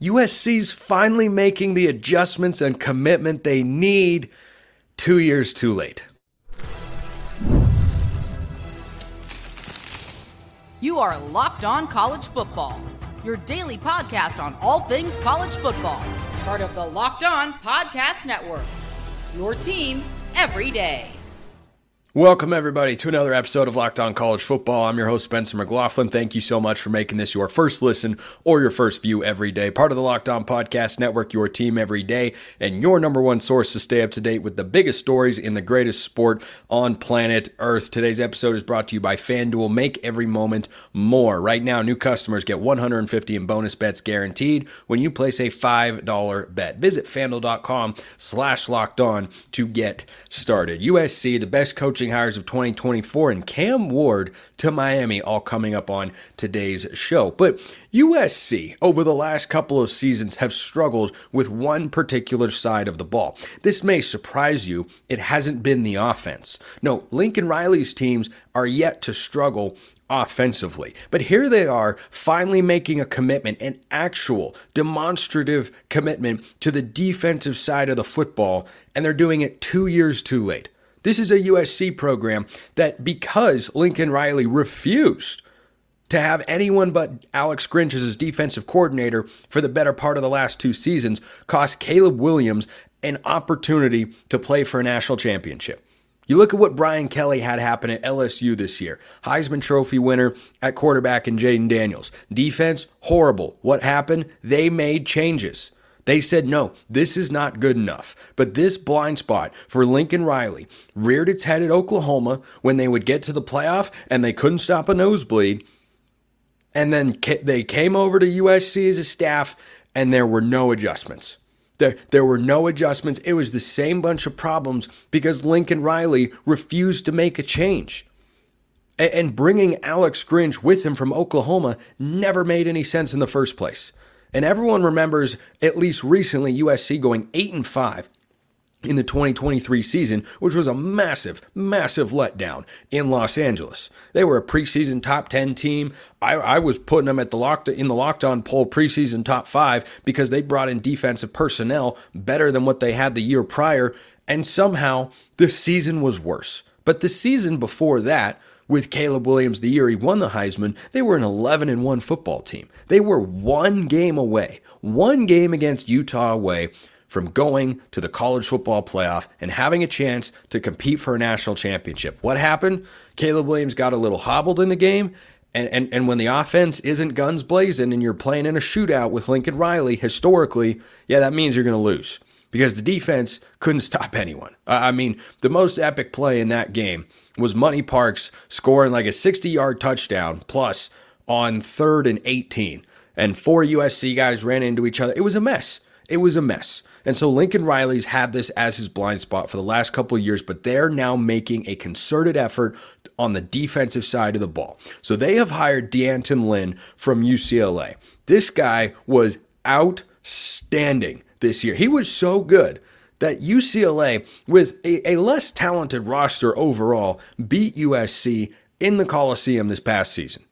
USC's finally making the adjustments and commitment they need two years too late. You are Locked On College Football, your daily podcast on all things college football. Part of the Locked On Podcast Network. Your team every day. Welcome, everybody, to another episode of Locked On College Football. I'm your host, Spencer McLaughlin. Thank you so much for making this your first listen or your first view every day. Part of the Locked On Podcast Network, your team every day, and your number one source to stay up to date with the biggest stories in the greatest sport on planet Earth. Today's episode is brought to you by FanDuel. Make every moment more. Right now, new customers get 150 in bonus bets guaranteed when you place a $5 bet. Visit FanDuel.com slash locked on to get started. USC, the best coaching hires of 2024 and Cam Ward to Miami, all coming up on today's show. But USC, over the last couple of seasons, have struggled with one particular side of the ball. This may surprise you, it hasn't been the offense. No, Lincoln Riley's teams are yet to struggle offensively. But here they are finally making a commitment, an actual demonstrative commitment to the defensive side of the football, and they're doing it two years too late. This is a USC program that, because Lincoln Riley refused to have anyone but Alex Grinch as his defensive coordinator for the better part of the last two seasons, cost Caleb Williams an opportunity to play for a national championship. You look at what Brian Kelly had happen at LSU this year. Heisman Trophy winner at quarterback in Jayden Daniels. Defense, horrible. What happened? They made changes. They said, no, this is not good enough. But this blind spot for Lincoln Riley reared its head at Oklahoma when they would get to the playoff and they couldn't stop a nosebleed. And then they came over to USC as a staff and there were no adjustments. There, there were no adjustments. It was the same bunch of problems because Lincoln Riley refused to make a change. And bringing Alex Grinch with him from Oklahoma never made any sense in the first place. And everyone remembers, at least recently, USC going 8 and 5 in the 2023 season, which was a massive, massive letdown in Los Angeles. They were a preseason top 10 team. I, I was putting them at the locked in the locked on poll preseason top five because they brought in defensive personnel better than what they had the year prior. And somehow the season was worse. But the season before that with Caleb Williams the year he won the Heisman, they were an 11 and 1 football team. They were one game away, one game against Utah away from going to the college football playoff and having a chance to compete for a national championship. What happened? Caleb Williams got a little hobbled in the game. And, and, and when the offense isn't guns blazing and you're playing in a shootout with Lincoln Riley, historically, yeah, that means you're going to lose because the defense couldn't stop anyone. I mean, the most epic play in that game was Money Parks scoring like a 60 yard touchdown plus on third and 18. And four USC guys ran into each other. It was a mess. It was a mess. And so Lincoln Riley's had this as his blind spot for the last couple of years, but they're now making a concerted effort on the defensive side of the ball. So they have hired D'Anton Lynn from UCLA. This guy was outstanding this year. He was so good that UCLA, with a, a, less talented roster overall, beat USC in the Coliseum this past season.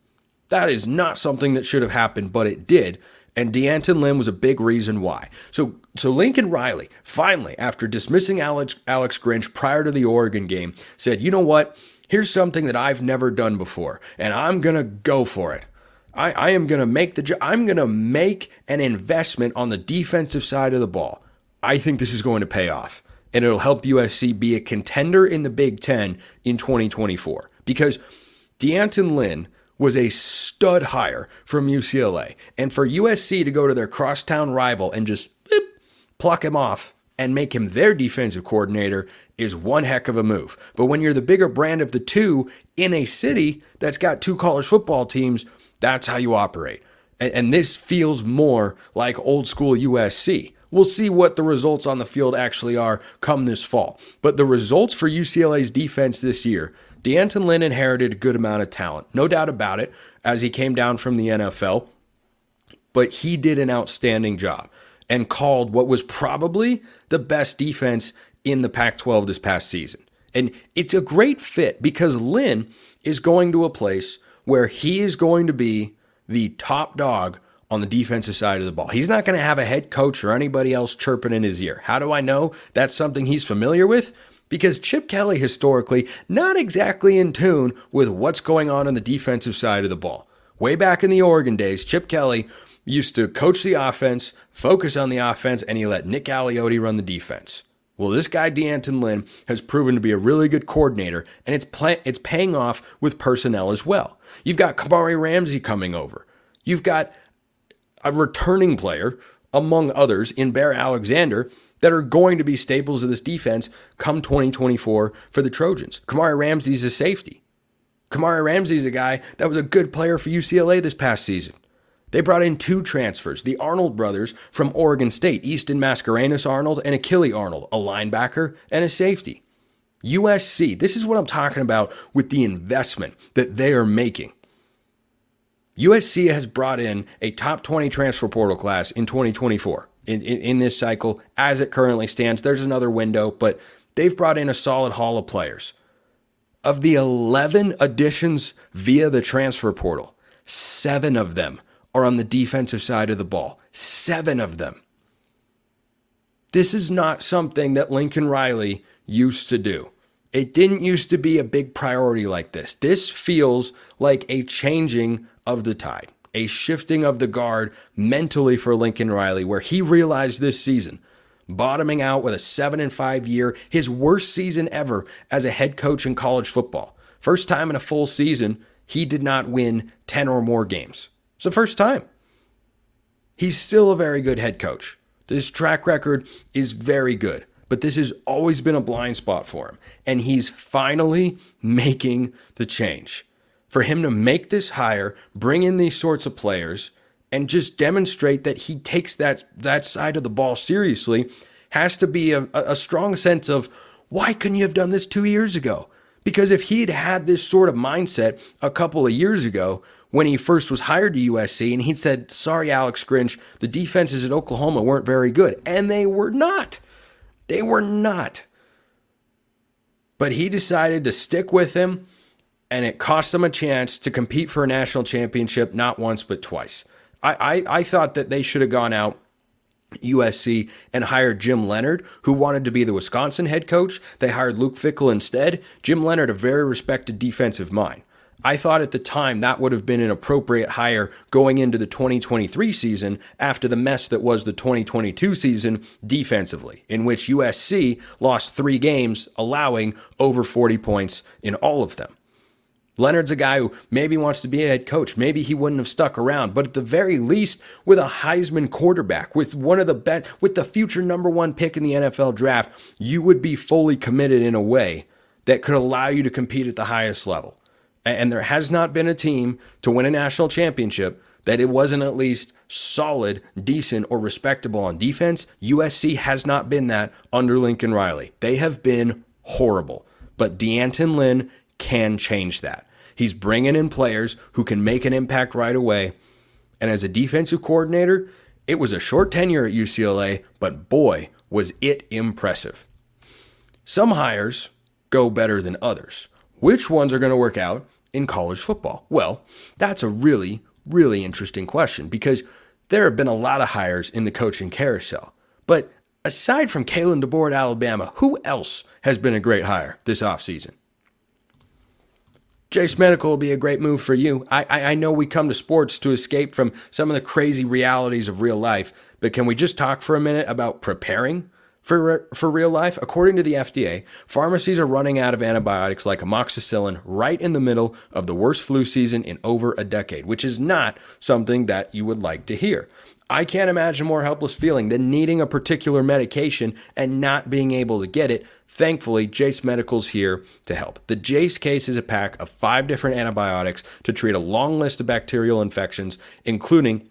That is not something that should have happened, but it did. And D'Anton Lynn was a big reason why. So, so Lincoln Riley, finally, after dismissing Alex, Alex Grinch prior to the Oregon game, said, you know what? Here's something that I've never done before, and I'm going to go for it. I, I am going to make the I'm going to make an investment on the defensive side of the ball. I think this is going to pay off and it'll help USC be a contender in the Big 10 in 2024 because D'Anton Lynn was a stud hire from UCLA and for USC to go to their crosstown rival and just beep, pluck him off and make him their defensive coordinator is one heck of a move. But when you're the bigger brand of the two in a city that's got two college football teams, that's how you operate. And, and this feels more like old school USC. We'll see what the results on the field actually are come this fall. But the results for UCLA's defense this year, D'Anton Lynn inherited a good amount of talent, no doubt about it, as he came down from the NFL. But he did an outstanding job and called what was probably the best defense in the Pac 12 this past season. And it's a great fit because Lynn is going to a place where he is going to be the top dog on the defensive side of the ball. He's not going to have a head coach or anybody else chirping in his ear. How do I know that's something he's familiar with? Because Chip Kelly, historically, not exactly in tune with what's going on on the defensive side of the ball. Way back in the Oregon days, Chip Kelly used to coach the offense, focus on the offense, and he let Nick Aliotti run the defense. Well, this guy D'Anton Lynn has proven to be a really good coordinator, and it's play, it's paying off with personnel as well. You've got Kamari Ramsey coming over. You've got a returning player, among others, in Bear Alexander, that are going to be staples of this defense come 2024 for the Trojans. Kamari Ramsey's a safety. Kamari Ramsey's a guy that was a good player for UCLA this past season. They brought in two transfers, the Arnold brothers from Oregon State, Easton Mascarenas Arnold and Achille Arnold, a linebacker and a safety. USC, this is what I'm talking about with the investment that they are making. USC has brought in a top 20 transfer portal class in 2024 in, in, in, this cycle as it currently stands. There's another window, but they've brought in a solid haul of players. Of the 11 additions via the transfer portal, seven of them are on the defensive side of the ball. Seven of them. This is not something that Lincoln Riley used to do. It didn't used to be a big priority like this. This feels like a changing of the tide, a shifting of the guard mentally for Lincoln Riley, where he realized this season, bottoming out with a 7 and 5 year, his worst season ever as a head coach in college football. First time in a full season, he did not win 10 or more games. It's the first time. He's still a very good head coach. His track record is very good, but this has always been a blind spot for him. And he's finally making the change. For him to make this hire, bring in these sorts of players, and just demonstrate that he takes that, that side of the ball seriously has to be a, a strong sense of why couldn't you have done this two years ago? Because if he'd had this sort of mindset a couple of years ago, when he first was hired to USC, and he'd said, Sorry, Alex Grinch, the defenses at Oklahoma weren't very good. And they were not. They were not. But he decided to stick with him, and it cost him a chance to compete for a national championship not once, but twice. I, I, I thought that they should have gone out USC and hired Jim Leonhard, who wanted to be the Wisconsin head coach. They hired Luke Fickell instead. Jim Leonhard, a very respected defensive mind. I thought at the time that would have been an appropriate hire going into the 2023 season after the mess that was the 2022 season defensively, in which USC lost three games, allowing over 40 points in all of them. Leonhard's a guy who maybe wants to be a head coach. Maybe he wouldn't have stuck around, but at the very least, with a Heisman quarterback, with one of the best, with the future number one pick in the NFL draft, you would be fully committed in a way that could allow you to compete at the highest level and there has not been a team to win a national championship that it wasn't at least solid, decent, or respectable on defense. USC has not been that under Lincoln Riley. They have been horrible. But D'Anton Lynn can change that. He's bringing in players who can make an impact right away. And as a defensive coordinator, it was a short tenure at UCLA, but boy, was it impressive. Some hires go better than others. Which ones are going to work out in college football? Well, that's a really, really interesting question because there have been a lot of hires in the coaching carousel. But aside from Kalen DeBoer at Alabama, who else has been a great hire this offseason? Jase Medical will be a great move for you. I, I, I, know we come to sports to escape from some of the crazy realities of real life, but can we just talk for a minute about preparing for, for real life, according to the FDA, pharmacies are running out of antibiotics like amoxicillin right in the middle of the worst flu season in over a decade, which is not something that you would like to hear. I can't imagine a more helpless feeling than needing a particular medication and not being able to get it. Thankfully, Jase Medical's here to help. The Jase case is a pack of five different antibiotics to treat a long list of bacterial infections, including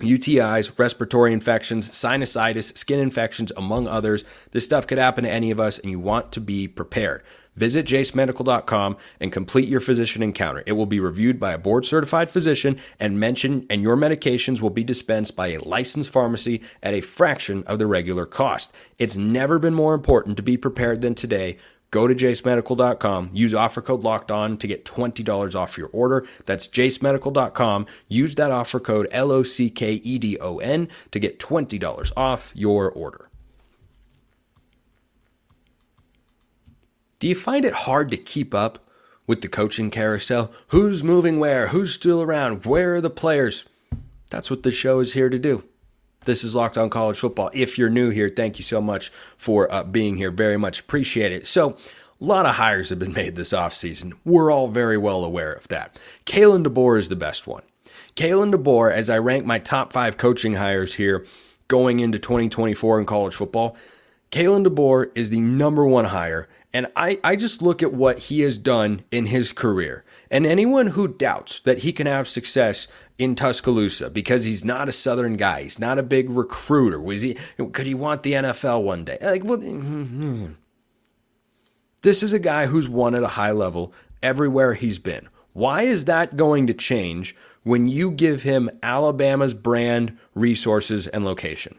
UTIs, respiratory infections, sinusitis, skin infections, among others. This stuff could happen to any of us, and you want to be prepared. Visit jasemedical.com and complete your physician encounter. It will be reviewed by a board certified physician and mentioned, and your medications will be dispensed by a licensed pharmacy at a fraction of the regular cost. It's never been more important to be prepared than today. Go to jasemedical.com, use offer code locked on to get $20 off your order. That's jasemedical.com. Use that offer code L O C K E D O N to get $20 off your order. Do you find it hard to keep up with the coaching carousel? Who's moving where? Who's still around? Where are the players? That's what this show is here to do. This is Locked On College Football. If you're new here, thank you so much for uh, being here. Very much appreciate it. So, a lot of hires have been made this offseason. We're all very well aware of that. Kalen DeBoer is the best one. Kalen DeBoer, as I rank my top five coaching hires here going into 2024 in college football, Kalen DeBoer is the number one hire. And I, I just look at what he has done in his career. And anyone who doubts that he can have success in Tuscaloosa because he's not a Southern guy, he's not a big recruiter. Was he? Could he want the NFL one day? Like, well, mm-hmm. this is a guy who's won at a high level everywhere he's been. Why is that going to change when you give him Alabama's brand, resources, and location?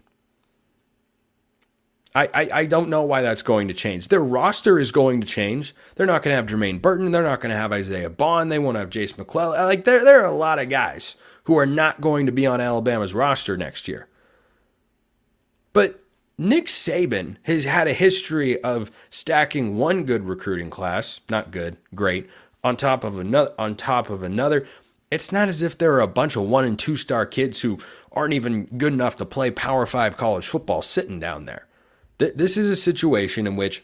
I, I, don't know why that's going to change. Their roster is going to change. They're not going to have Jermaine Burton. They're not going to have Isaiah Bond. They won't have Jase McClellan. Like there, there are a lot of guys who are not going to be on Alabama's roster next year. But Nick Saban has had a history of stacking one good recruiting class, not good, great, on top of another on top of another. It's not as if there are a bunch of one and two star kids who aren't even good enough to play Power 5 college football sitting down there. Th- this is a situation in which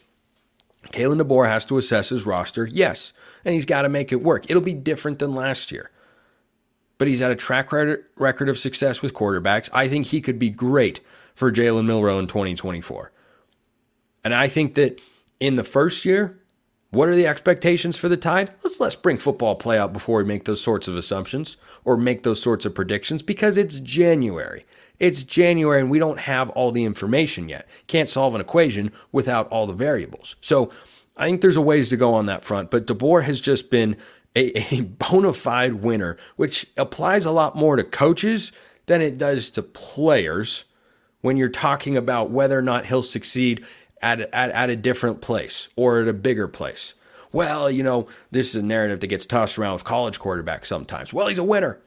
Kalen DeBoer has to assess his roster, yes, and he's got to make it work. It'll be different than last year. But he's had a track record of success with quarterbacks. I think he could be great for Jalen Milroe in 2024. And I think that in the first year, what are the expectations for the Tide? Let's let's bring football play out before we make those sorts of assumptions or make those sorts of predictions because it's January. It's January and we don't have all the information yet. Can't solve an equation without all the variables. So I think there's a ways to go on that front, but DeBoer has just been a, a bona fide winner, which applies a lot more to coaches than it does to players when you're talking about whether or not he'll succeed at, at, at a different place or at a bigger place. Well, you know, this is a narrative that gets tossed around with college quarterbacks sometimes. Well, he's a winner.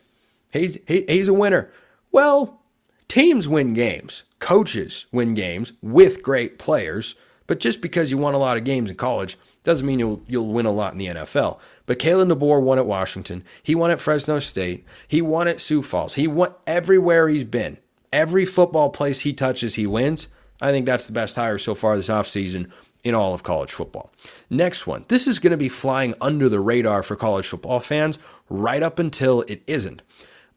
He's, he, he's a winner. Well, Teams win games, coaches win games with great players, but just because you won a lot of games in college doesn't mean you'll you'll win a lot in the NFL. But Kalen DeBoer won at Washington. He won at Fresno State. He won at Sioux Falls. He won everywhere he's been. Every football place he touches, he wins. I think that's the best hire so far this offseason in all of college football. Next one. This is going to be flying under the radar for college football fans right up until it isn't.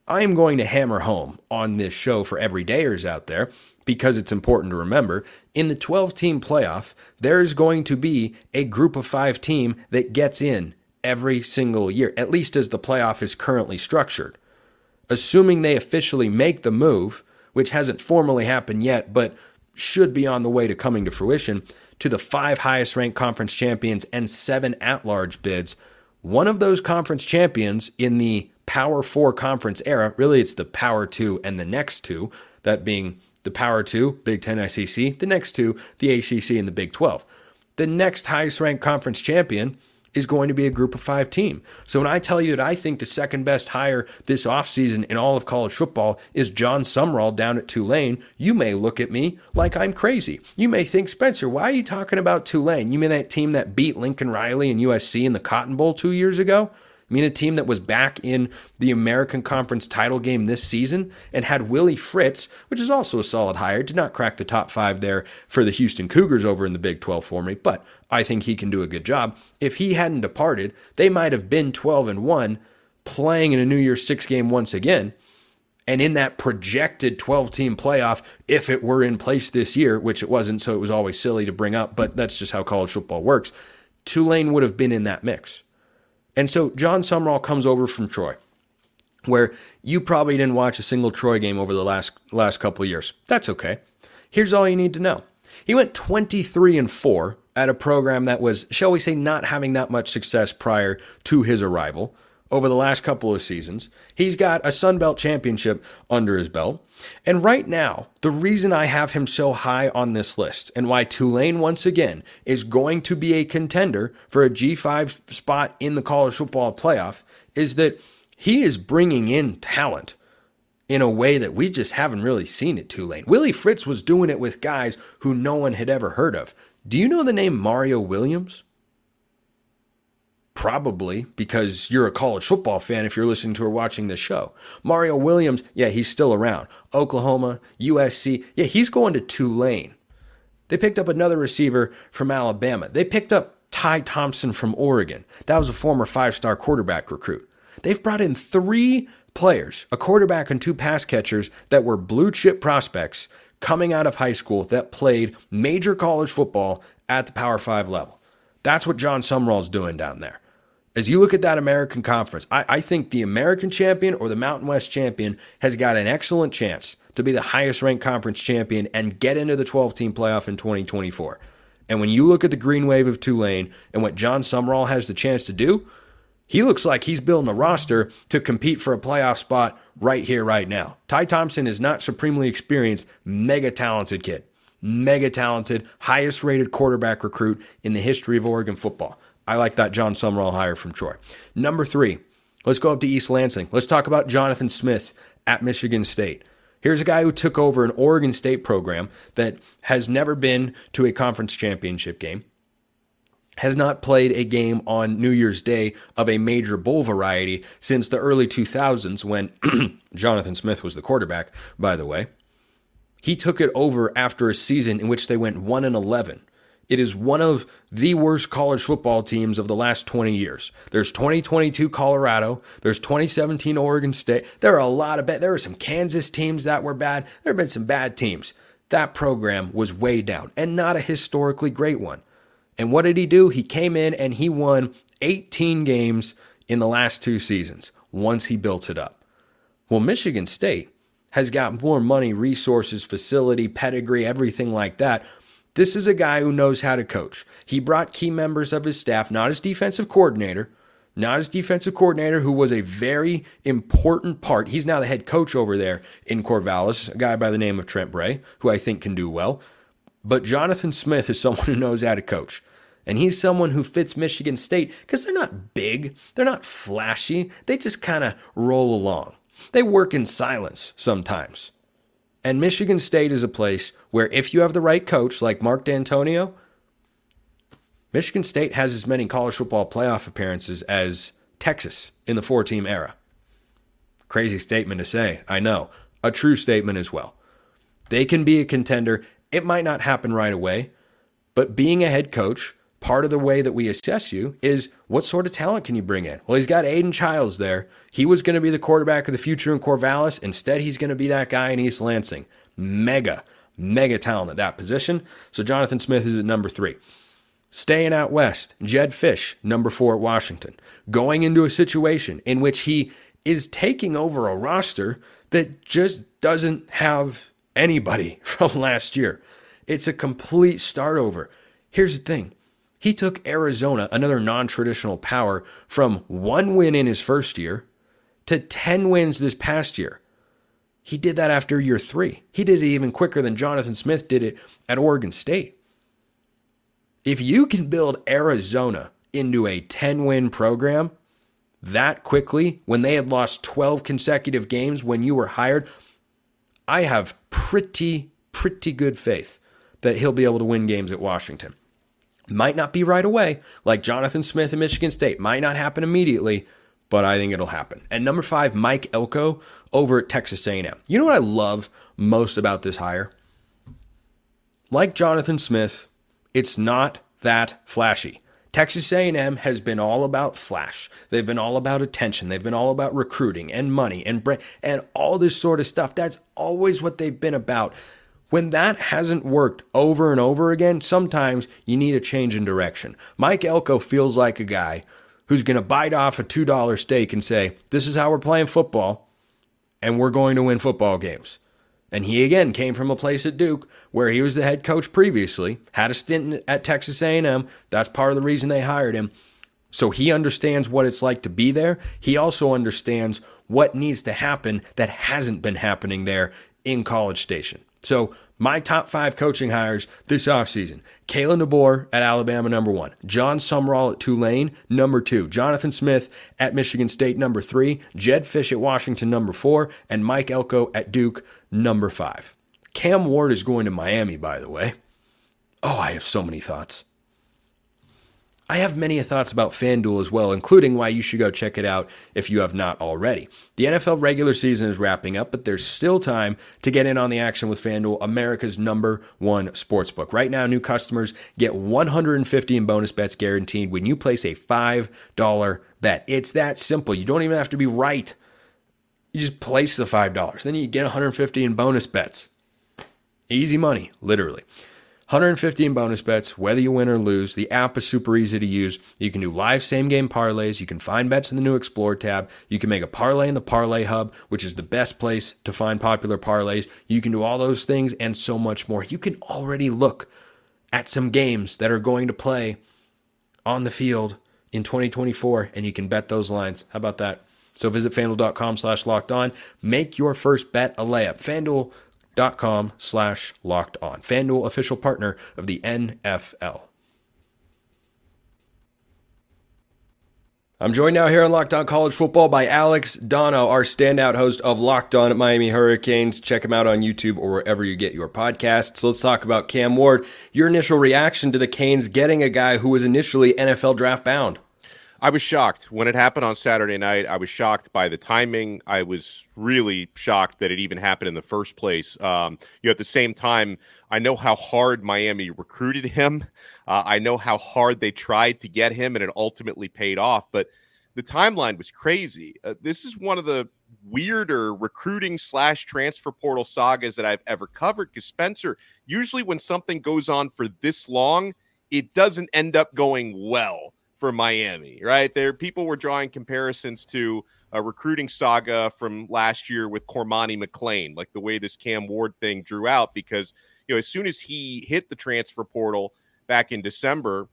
I am going to hammer home on this show for everydayers out there because it's important to remember in the 12 team playoff, there is going to be a group of five team that gets in every single year, at least as the playoff is currently structured. Assuming they officially make the move, which hasn't formally happened yet, but should be on the way to coming to fruition, to the five highest ranked conference champions and seven at large bids. One of those conference champions in the Power Four conference era. Really, it's the Power Two and the next two, that being the Power Two, Big Ten ICC, the next two, the ACC and the Big 12. The next highest ranked conference champion is going to be a group of five team. So when I tell you that I think the second best hire this offseason in all of college football is Jon Sumrall down at Tulane, you may look at me like I'm crazy. You may think, Spencer, why are you talking about Tulane? You mean that team that beat Lincoln Riley and USC in the Cotton Bowl two years ago? I mean, a team that was back in the American Conference title game this season and had Willie Fritz, which is also a solid hire, did not crack the top five there for the Houston Cougars over in the Big 12 for me, but I think he can do a good job. If he hadn't departed, they might have been 12 and 1 playing in a New Year's six game once again. And in that projected 12 team playoff, if it were in place this year, which it wasn't, so it was always silly to bring up, but that's just how college football works, Tulane would have been in that mix. And so Jon Sumrall comes over from Troy, where you probably didn't watch a single Troy game over the last last couple years. That's okay. Here's all you need to know. He went 23 and 4 at a program that was, shall we say, not having that much success prior to his arrival. Over the last couple of seasons. He's got a Sun Belt championship under his belt. And right now, the reason I have him so high on this list and why Tulane once again is going to be a contender for a G5 spot in the college football playoff is that he is bringing in talent in a way that we just haven't really seen at Tulane. Willie Fritz was doing it with guys who no one had ever heard of. Do you know the name Mario Williams? Probably because you're a college football fan if you're listening to or watching this show. Mario Williams, yeah, he's still around. Oklahoma, USC, yeah, he's going to Tulane. They picked up another receiver from Alabama. They picked up Ty Thompson from Oregon. That was a former five star quarterback recruit. They've brought in three players, a quarterback and two pass catchers that were blue chip prospects coming out of high school that played major college football at the Power Five level. That's what Jon Sumrall's doing down there as you look at that American Conference, I, I, think the American champion or the Mountain West champion has got an excellent chance to be the highest ranked conference champion and get into the 12 team playoff in 2024. And when you look at the green wave of Tulane and what Jon Sumrall has the chance to do, he looks like he's building a roster to compete for a playoff spot right here, right now. Ty Thompson is not supremely experienced, mega talented kid. Mega talented, highest rated quarterback recruit in the history of Oregon football. I like that Jon Sumrall hire from Troy. Number three, let's go up to East Lansing. Let's talk about Jonathan Smith at Michigan State. Here's a guy who took over an Oregon State program that has never been to a conference championship game, has not played a game on New Year's Day of a major bowl variety since the early 2000s when Jonathan Smith was the quarterback, by the way. He took it over after a season in which they went 1 and 11. It is one of the worst college football teams of the last 20 years. There's 2022 Colorado. There's 2017 Oregon State. There are a lot of bad. There were some Kansas teams that were bad. There have been some bad teams. That program was way down and not a historically great one. And what did he do? He came in and he won 18 games in the last two seasons once he built it up. Well, Michigan State has got more money, resources, facility, pedigree, everything like that this is a guy who knows how to coach. He brought key members of his staff, not his defensive coordinator, not his defensive coordinator, who was a very important part. He's now the head coach over there in Corvallis, a guy by the name of Trent Bray, who I think can do well. But Jonathan Smith is someone who knows how to coach. And he's someone who fits Michigan State because they're not big, they're not flashy, they just kind of roll along. They work in silence sometimes. And Michigan State is a place where if you have the right coach like Mark Dantonio, Michigan State has as many college football playoff appearances as Texas in the four team era. Crazy statement to say, I know. A true statement as well. They can be a contender. It might not happen right away, but being a head coach part of the way that we assess you is what sort of talent can you bring in? Well, he's got Aidan Chiles there. He was going to be the quarterback of the future in Corvallis. Instead, he's going to be that guy in East Lansing. Mega, mega talent at that position. So Jonathan Smith is at number three. Staying out west, Jedd Fisch, number four at Washington, going into a situation in which he is taking over a roster that just doesn't have anybody from last year. It's a complete start over. Here's the thing he took Arizona, another non traditional power, from one win in his first year to 10 wins this past year. He did that after year three. He did it even quicker than Jonathan Smith did it at Oregon State. If you can build Arizona into a 10 win program that quickly when they had lost 12 consecutive games when you were hired, I have pretty, pretty good faith that he'll be able to win games at Washington. Might not be right away, like Jonathan Smith in Michigan State. Might not happen immediately, but I think it'll happen. And number five, Mike Elko over at Texas A&M. You know what I love most about this hire? Like Jonathan Smith, it's not that flashy. Texas A&M has been all about flash. They've been all about attention. They've been all about recruiting and money and brand and all this sort of stuff. That's always what they've been about. When that hasn't worked over and over again, sometimes you need a change in direction. Mike Elko feels like a guy who's going to bite off a $2 steak and say, This is how we're playing football, and we're going to win football games. And he again came from a place at Duke where he was the head coach previously, had a stint at Texas A&M. That's part of the reason they hired him. So he understands what it's like to be there. He also understands what needs to happen that hasn't been happening there in College Station. So my top five coaching hires this offseason Kalen DeBoer at Alabama, number one. Jon Sumrall at Tulane, number two. Jonathan Smith at Michigan State, number three. Jedd Fisch at Washington, number four. And Mike Elko at Duke, number five. Cam Ward is going to Miami, by the way. Oh, I have so many thoughts. I have many thoughts about FanDuel as well, including why you should go check it out if you have not already. The NFL regular season is wrapping up, but there's still time to get in on the action with FanDuel, America's number one sportsbook. Right now, new customers get 150 in bonus bets guaranteed when you place a $5 bet. It's that simple. You don't even have to be right. You just place the $5. Then you get 150 in bonus bets. Easy money, literally. 150 in bonus bets, whether you win or lose. The app is super easy to use. You can do live same game parlays. You can find bets in the new Explore tab. You can make a parlay in the Parlay Hub, which is the best place to find popular parlays. You can do all those things and so much more. You can already look at some games that are going to play on the field in 2024 and you can bet those lines. How about that? So visit fanduel.com slash locked on. Make your first bet a layup. FanDuel com slash locked on. FanDuel official partner of the NFL. I'm joined now here on Locked On College Football by Alex Donno, our standout host of Locked On at Miami Hurricanes. Check him out on YouTube or wherever you get your podcasts. let's talk about Cam Ward. Your initial reaction to the Canes getting a guy who was initially NFL draft bound. I was shocked when it happened on Saturday night. I was shocked by the timing. I was really shocked that it even happened in the first place. Um, you know, at the same time, I know how hard Miami recruited him. Uh, I know how hard they tried to get him, and it ultimately paid off. But the timeline was crazy. Uh, this is one of the weirder recruiting slash transfer portal sagas that I've ever covered. Because Spencer, usually when something goes on for this long, it doesn't end up going well for Miami, right? There, people were drawing comparisons to a recruiting saga from last year with Cormani McClain, like the way this Cam Ward thing drew out, because you know, as soon as he hit the transfer portal back in December,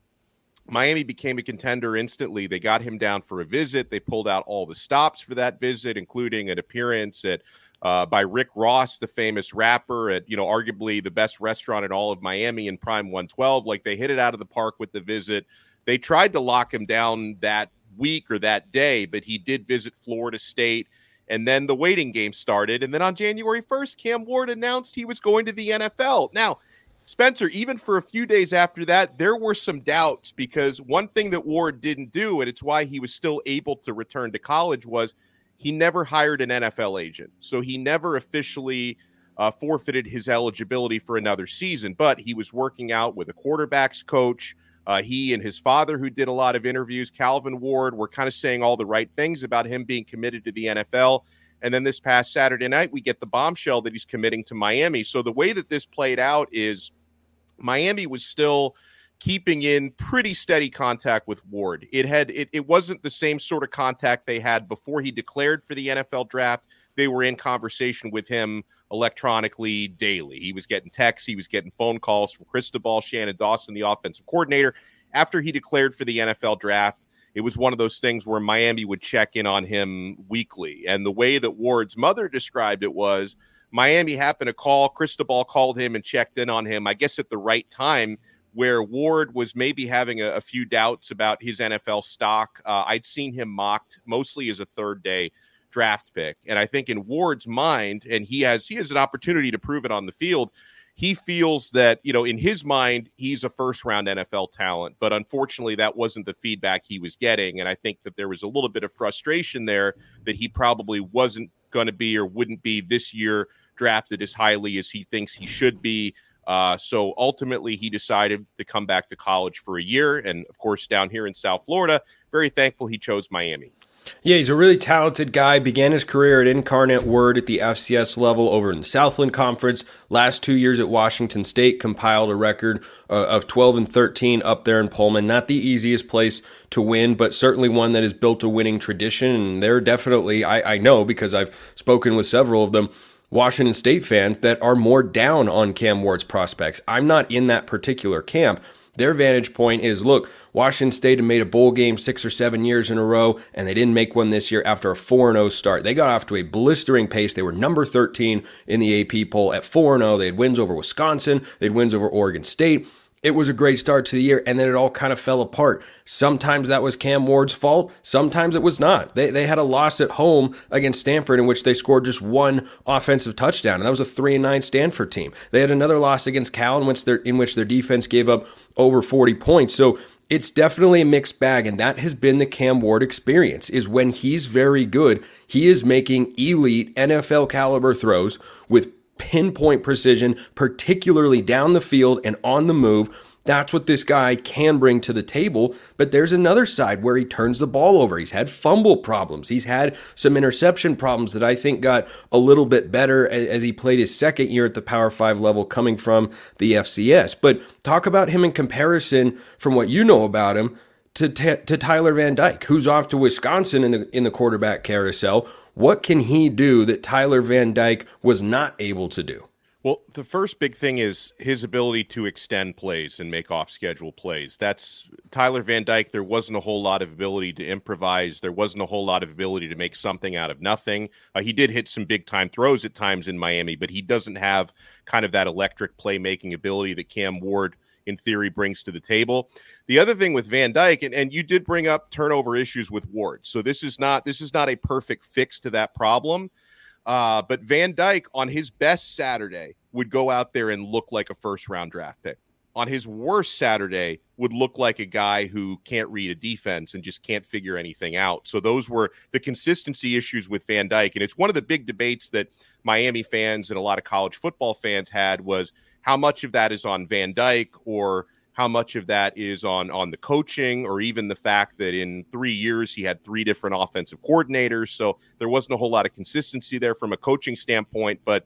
Miami became a contender instantly. They got him down for a visit. They pulled out all the stops for that visit, including an appearance at uh, by Rick Ross, the famous rapper, at you know arguably the best restaurant in all of Miami in Prime 112. Like they hit it out of the park with the visit. They tried to lock him down that week or that day, but he did visit Florida State. And then the waiting game started. And then on January 1st, Cam Ward announced he was going to the NFL. Now, Spencer, even for a few days after that, there were some doubts because one thing that Ward didn't do, and it's why he was still able to return to college, was he never hired an NFL agent. So he never officially uh, forfeited his eligibility for another season, but he was working out with a quarterback's coach uh, he and his father, who did a lot of interviews, Calvin Ward, were kind of saying all the right things about him being committed to the NFL. And then this past Saturday night, we get the bombshell that he's committing to Miami. So the way that this played out is Miami was still keeping in pretty steady contact with Ward. It had it, it wasn't the same sort of contact they had before he declared for the NFL draft. They were in conversation with him electronically daily. He was getting texts, he was getting phone calls from Cristobal Shannon Dawson, the offensive coordinator. After he declared for the NFL draft, it was one of those things where Miami would check in on him weekly. And the way that Ward's mother described it was Miami happened to call, Cristobal called him and checked in on him, I guess at the right time where Ward was maybe having a, a few doubts about his NFL stock. Uh, I'd seen him mocked mostly as a third day draft pick. And I think in Ward's mind, and he has he has an opportunity to prove it on the field. He feels that, you know, in his mind, he's a first round NFL talent. But unfortunately, that wasn't the feedback he was getting. And I think that there was a little bit of frustration there that he probably wasn't going to be or wouldn't be this year drafted as highly as he thinks he should be. Uh, so ultimately, he decided to come back to college for a year. And of course, down here in South Florida, very thankful he chose Miami. Yeah, he's a really talented guy. Began his career at Incarnate Word at the FCS level over in the Southland Conference. Last two years at Washington State, compiled a record uh, of 12 and 13 up there in Pullman. Not the easiest place to win, but certainly one that has built a winning tradition. And they're definitely, I, I know because I've spoken with several of them, Washington State fans that are more down on Cam Ward's prospects. I'm not in that particular camp. Their vantage point is look, Washington State had made a bowl game six or seven years in a row, and they didn't make one this year after a 4 0 start. They got off to a blistering pace. They were number 13 in the AP poll at 4 0. They had wins over Wisconsin, they had wins over Oregon State it was a great start to the year, and then it all kind of fell apart. Sometimes that was Cam Ward's fault, sometimes it was not. They, they had a loss at home against Stanford in which they scored just one offensive touchdown, and that was a 3 and 9 Stanford team. They had another loss against Cal in which, their, in which their defense gave up over 40 points. So it's definitely a mixed bag, and that has been the Cam Ward experience. Is when he's very good, he is making elite NFL caliber throws with pinpoint precision, particularly down the field and on the move. That's what this guy can bring to the table. But there's another side where he turns the ball over. He's had fumble problems. He's had some interception problems that I think got a little bit better as he played his second year at the Power Five level coming from the FCS. But talk about him in comparison from what you know about him to, to Tyler Van Dyke, who's off to Wisconsin in the in the quarterback carousel. What can he do that Tyler Van Dyke was not able to do? Well, the first big thing is his ability to extend plays and make off schedule plays. That's Tyler Van Dyke. There wasn't a whole lot of ability to improvise. There wasn't a whole lot of ability to make something out of nothing. Uh, he did hit some big time throws at times in Miami, but he doesn't have kind of that electric playmaking ability that Cam Ward in theory brings to the table. The other thing with Van Dyke, and, and you did bring up turnover issues with Ward. So this is not this is not a perfect fix to that problem. Uh, but Van Dyke on his best Saturday would go out there and look like a first round draft pick. On his worst Saturday, would look like a guy who can't read a defense and just can't figure anything out. So those were the consistency issues with Van Dyke, and it's one of the big debates that Miami fans and a lot of college football fans had was how much of that is on Van Dyke or how much of that is on on the coaching or even the fact that in three years he had three different offensive coordinators so there wasn't a whole lot of consistency there from a coaching standpoint but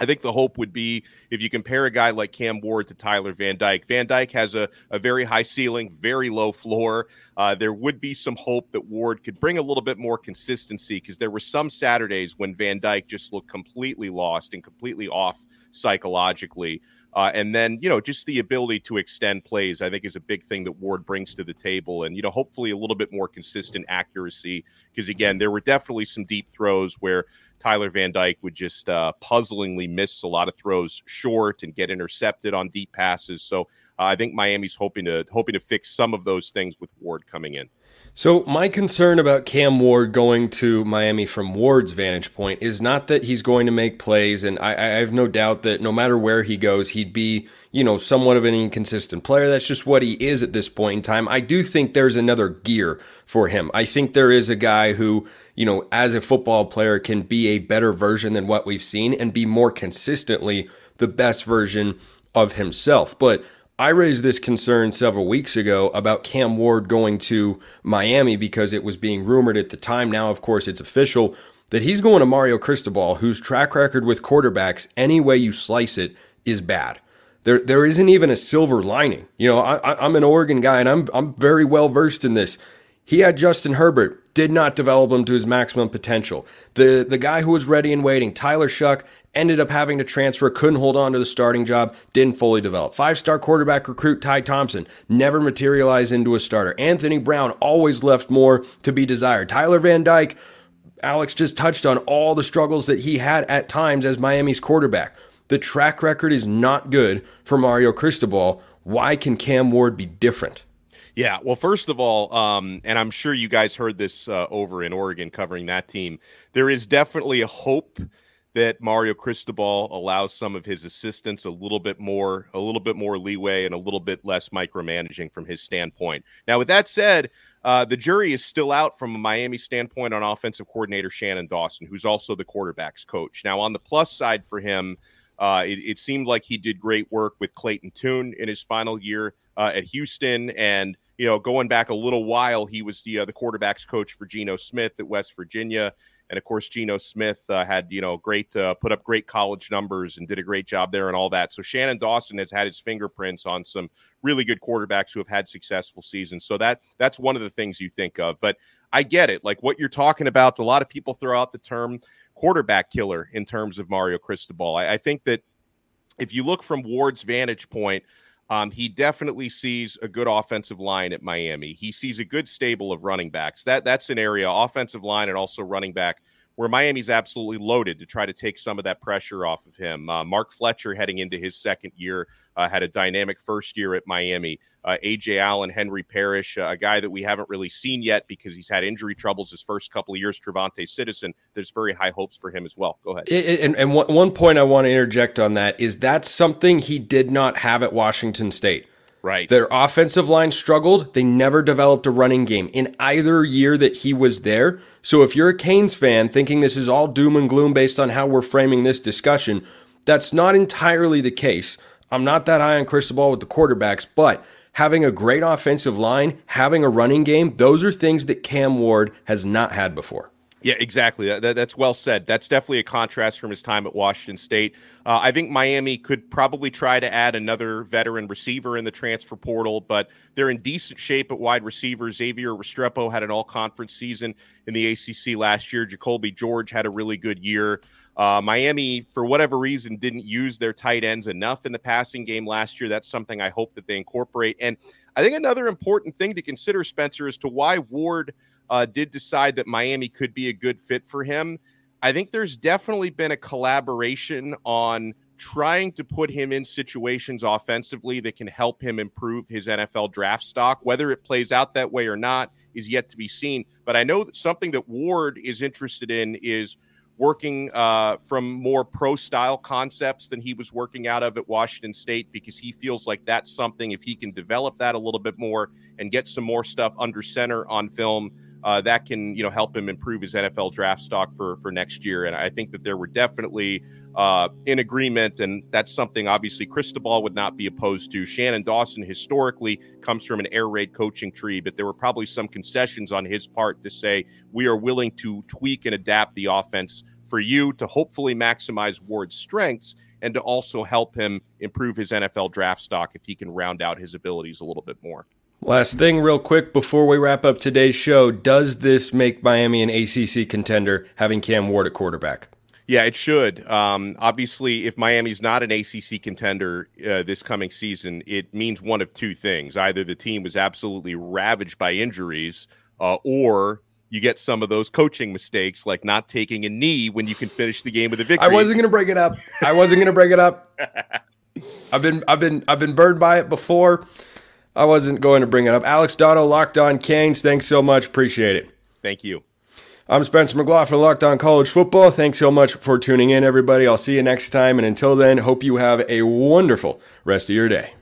I think the hope would be if you compare a guy like Cam Ward to Tyler Van Dyke. Van Dyke has a, a very high ceiling, very low floor. Uh, there would be some hope that Ward could bring a little bit more consistency because there were some Saturdays when Van Dyke just looked completely lost and completely off psychologically. Uh, and then, you know, just the ability to extend plays, I think, is a big thing that Ward brings to the table. And, you know, hopefully a little bit more consistent accuracy. Because, again, there were definitely some deep throws where Tyler Van Dyke would just uh, puzzlingly miss a lot of throws short and get intercepted on deep passes. So uh, I think Miami's hoping to hoping to fix some of those things with Ward coming in. So, my concern about Cam Ward going to Miami from Ward's vantage point is not that he's going to make plays, and I, I, have no doubt that no matter where he goes, he'd be, you know, somewhat of an inconsistent player. That's just what he is at this point in time. I do think there's another gear for him. I think there is a guy who, you know, as a football player can be a better version than what we've seen and be more consistently the best version of himself. But I raised this concern several weeks ago about Cam Ward going to Miami because it was being rumored at the time. Now, of course, it's official that he's going to Mario Cristobal, whose track record with quarterbacks, any way you slice it, is bad. There, there isn't even a silver lining. You know, I, I'm an Oregon guy, and I'm, I'm very well versed in this. He had Justin Herbert, did not develop him to his maximum potential. The the guy who was ready and waiting, Tyler Shough, ended up having to transfer, couldn't hold on to the starting job, didn't fully develop. Five star quarterback recruit Ty Thompson never materialized into a starter. Anthony Brown always left more to be desired. Tyler Van Dyke, Alex just touched on all the struggles that he had at times as Miami's quarterback. The track record is not good for Mario Cristobal. Why can Cam Ward be different? Yeah, well, first of all, um, and I'm sure you guys heard this uh, over in Oregon covering that team. There is definitely a hope that Mario Cristobal allows some of his assistants a little bit more, a little bit more leeway and a little bit less micromanaging from his standpoint. Now, with that said, uh, the jury is still out from a Miami standpoint on offensive coordinator Shannon Dawson, who's also the quarterback's coach. Now, on the plus side for him, uh, it, it, seemed like he did great work with Clayton Tune in his final year uh, at Houston, and you know, going back a little while, he was the uh, the quarterbacks coach for Geno Smith at West Virginia. And of course, Geno Smith uh, had you know great uh, put up great college numbers and did a great job there and all that. So Shannon Dawson has had his fingerprints on some really good quarterbacks who have had successful seasons. So that that's one of the things you think of. But I get it, like what you're talking about. A lot of people throw out the term quarterback killer in terms of Mario Cristobal. I, I think that if you look from Ward's vantage point. Um, he definitely sees a good offensive line at Miami. He sees a good stable of running backs. That that's an area, offensive line and also running back, where Miami's absolutely loaded to try to take some of that pressure off of him. Uh, Mark Fletcher, heading into his second year, uh, had a dynamic first year at Miami. Uh, AJ Allen, Henry Parrish, uh, a guy that we haven't really seen yet because he's had injury troubles his first couple of years. Trevante Citizen, there's very high hopes for him as well. Go ahead. And, and one point I want to interject on that is that's something he did not have at Washington State. Right. Their offensive line struggled. They never developed a running game in either year that he was there. So if you're a Canes fan thinking this is all doom and gloom based on how we're framing this discussion, that's not entirely the case. I'm not that high on Cristobal with the quarterbacks, but having a great offensive line, having a running game, those are things that Cam Ward has not had before. Yeah, exactly. That, that, that's well said. That's definitely a contrast from his time at Washington State. Uh, I think Miami could probably try to add another veteran receiver in the transfer portal, but they're in decent shape at wide receiver. Xavier Restrepo had an all conference season in the ACC last year. Jacolby George had a really good year. Uh, Miami, for whatever reason, didn't use their tight ends enough in the passing game last year. That's something I hope that they incorporate. And I think another important thing to consider, Spencer, as to why Ward – uh, did decide that Miami could be a good fit for him. I think there's definitely been a collaboration on trying to put him in situations offensively that can help him improve his NFL draft stock. Whether it plays out that way or not is yet to be seen. But I know that something that Ward is interested in is working uh, from more pro style concepts than he was working out of at Washington State because he feels like that's something, if he can develop that a little bit more and get some more stuff under center on film uh, that can you know help him improve his NFL draft stock for for next year. And I think that there were definitely uh, in agreement, and that's something obviously Cristobal would not be opposed to. Shannon Dawson historically comes from an air raid coaching tree, but there were probably some concessions on his part to say we are willing to tweak and adapt the offense for you to hopefully maximize Ward's strengths and to also help him improve his NFL draft stock if he can round out his abilities a little bit more. Last thing, real quick, before we wrap up today's show, does this make Miami an ACC contender having Cam Ward at quarterback? Yeah, it should. Um, obviously, if Miami's not an ACC contender uh, this coming season, it means one of two things: either the team was absolutely ravaged by injuries, uh, or you get some of those coaching mistakes, like not taking a knee when you can finish the game with a victory. I wasn't going to bring it up. I wasn't going to bring it up. I've been, I've been, I've been burned by it before. I wasn't going to bring it up. Alex Donno, Locked On Canes, thanks so much. Appreciate it. Thank you. I'm Spencer McLaughlin, Locked On College Football. Thanks so much for tuning in, everybody. I'll see you next time. And until then, hope you have a wonderful rest of your day.